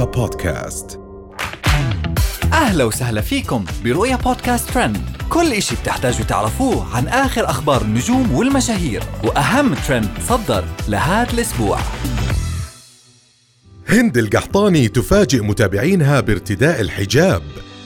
رؤيا بودكاست. أهلا وسهلا فيكم برؤيا بودكاست ترند. كل إشي بتحتاجوا تعرفوه عن آخر أخبار النجوم والمشاهير وأهم ترند صدر لهذا الأسبوع. هند القحطاني تفاجئ متابعينها بارتداء الحجاب.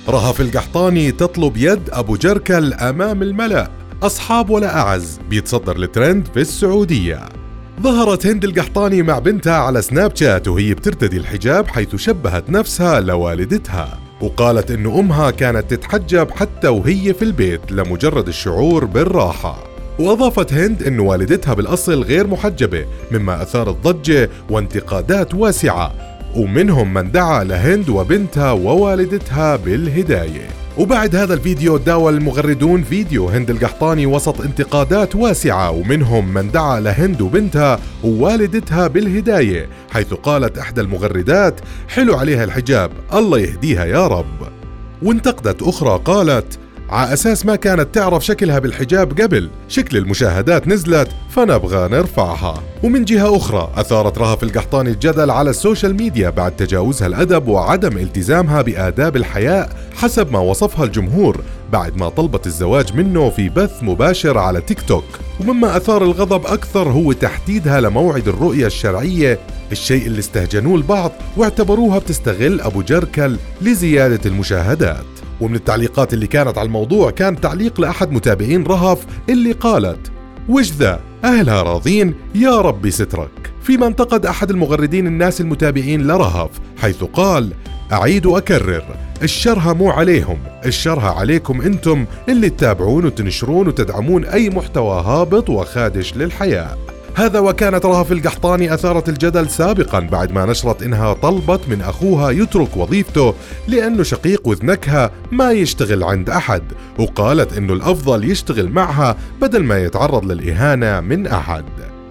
رهف القحطاني تطلب يد أبو جركل أمام الملأ. أصحاب ولا أعز بيتصدر الترند في السعودية. ظهرت هند القحطاني مع بنتها على سناب شات وهي بترتدي الحجاب حيث شبهت نفسها لوالدتها. وقالت إن أمها كانت تتحجب حتى وهي في البيت لمجرد الشعور بالراحة. وأضافت هند أن والدتها بالأصل غير محجبة مما أثار ضجة وانتقادات واسعة. ومنهم من دعا لهند وبنتها ووالدتها بالهداية. وبعد هذا الفيديو داول المغردون فيديو هند القحطاني وسط انتقادات واسعة ومنهم من دعا لهند وبنتها ووالدتها بالهداية حيث قالت إحدى المغردات حلو عليها الحجاب الله يهديها يا رب. وانتقدت أخرى قالت على أساس ما كانت تعرف شكلها بالحجاب قبل شكل المشاهدات نزلت فنبغى نرفعها. ومن جهة أخرى أثارت رهف القحطاني الجدل على ال social media بعد تجاوزها الأدب وعدم التزامها بآداب الحياء حسب ما وصفها الجمهور بعد ما طلبت الزواج منه في بث مباشر على تيك توك. ومما أثار الغضب أكثر هو تحديدها لموعد الرؤية الشرعية الشيء اللي استهجنوه البعض واعتبروها بتستغل أبو جركل لزيادة المشاهدات. ومن التعليقات اللي كانت على الموضوع كان تعليق لأحد متابعين رهف اللي قالت وش ذا؟ أهلها راضين؟ يا ربي سترك. فيما انتقد أحد المغردين الناس المتابعين لرهف حيث قال أعيد وأكرر الشرها مو عليهم الشرها عليكم أنتم اللي تتابعون وتنشرون وتدعمون أي محتوى هابط وخادش للحياة. هذا وكانت رهف القحطاني أثارت الجدل سابقا بعد ما نشرت إنها طلبت من أخوها يترك وظيفته لأنه شقيق وذنكها ما يشتغل عند أحد وقالت إنه الأفضل يشتغل معها بدل ما يتعرض للإهانة من أحد.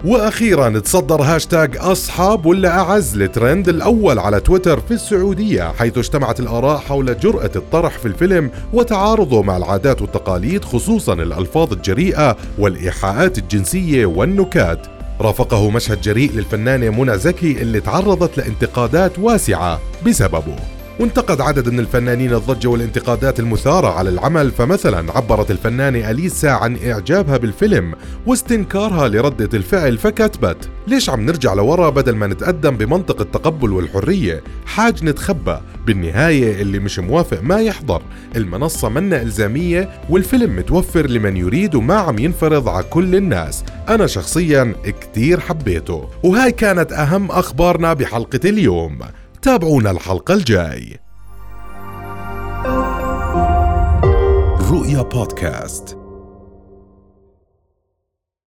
وأخيرا تصدر هاشتاج أصحاب ولا أعز لترند الأول على تويتر في السعودية حيث اجتمعت الآراء حول جرأة الطرح في الفيلم وتعارضه مع العادات والتقاليد خصوصا الألفاظ الجريئة والإيحاءات الجنسية والنكات. رافقه مشهد جريء للفنانة منى زكي اللي تعرضت لانتقادات واسعة بسببه. وانتقد عدد من الفنانين الضجة والانتقادات المثارة على العمل فمثلا عبرت الفنانة أليسا عن إعجابها بالفيلم واستنكارها لردة الفعل فكتبت ليش عم نرجع لورا بدل ما نتقدم بمنطق التقبل والحرية؟ حاج نتخبى. بالنهاية اللي مش موافق ما يحضر. المنصة منا إلزامية والفيلم متوفر لمن يريد وما عم ينفرض على كل الناس. أنا شخصيا كتير حبيته. وهاي كانت أهم أخبارنا بحلقة اليوم. تابعونا الحلقة الجاي. رؤيا بودكاست.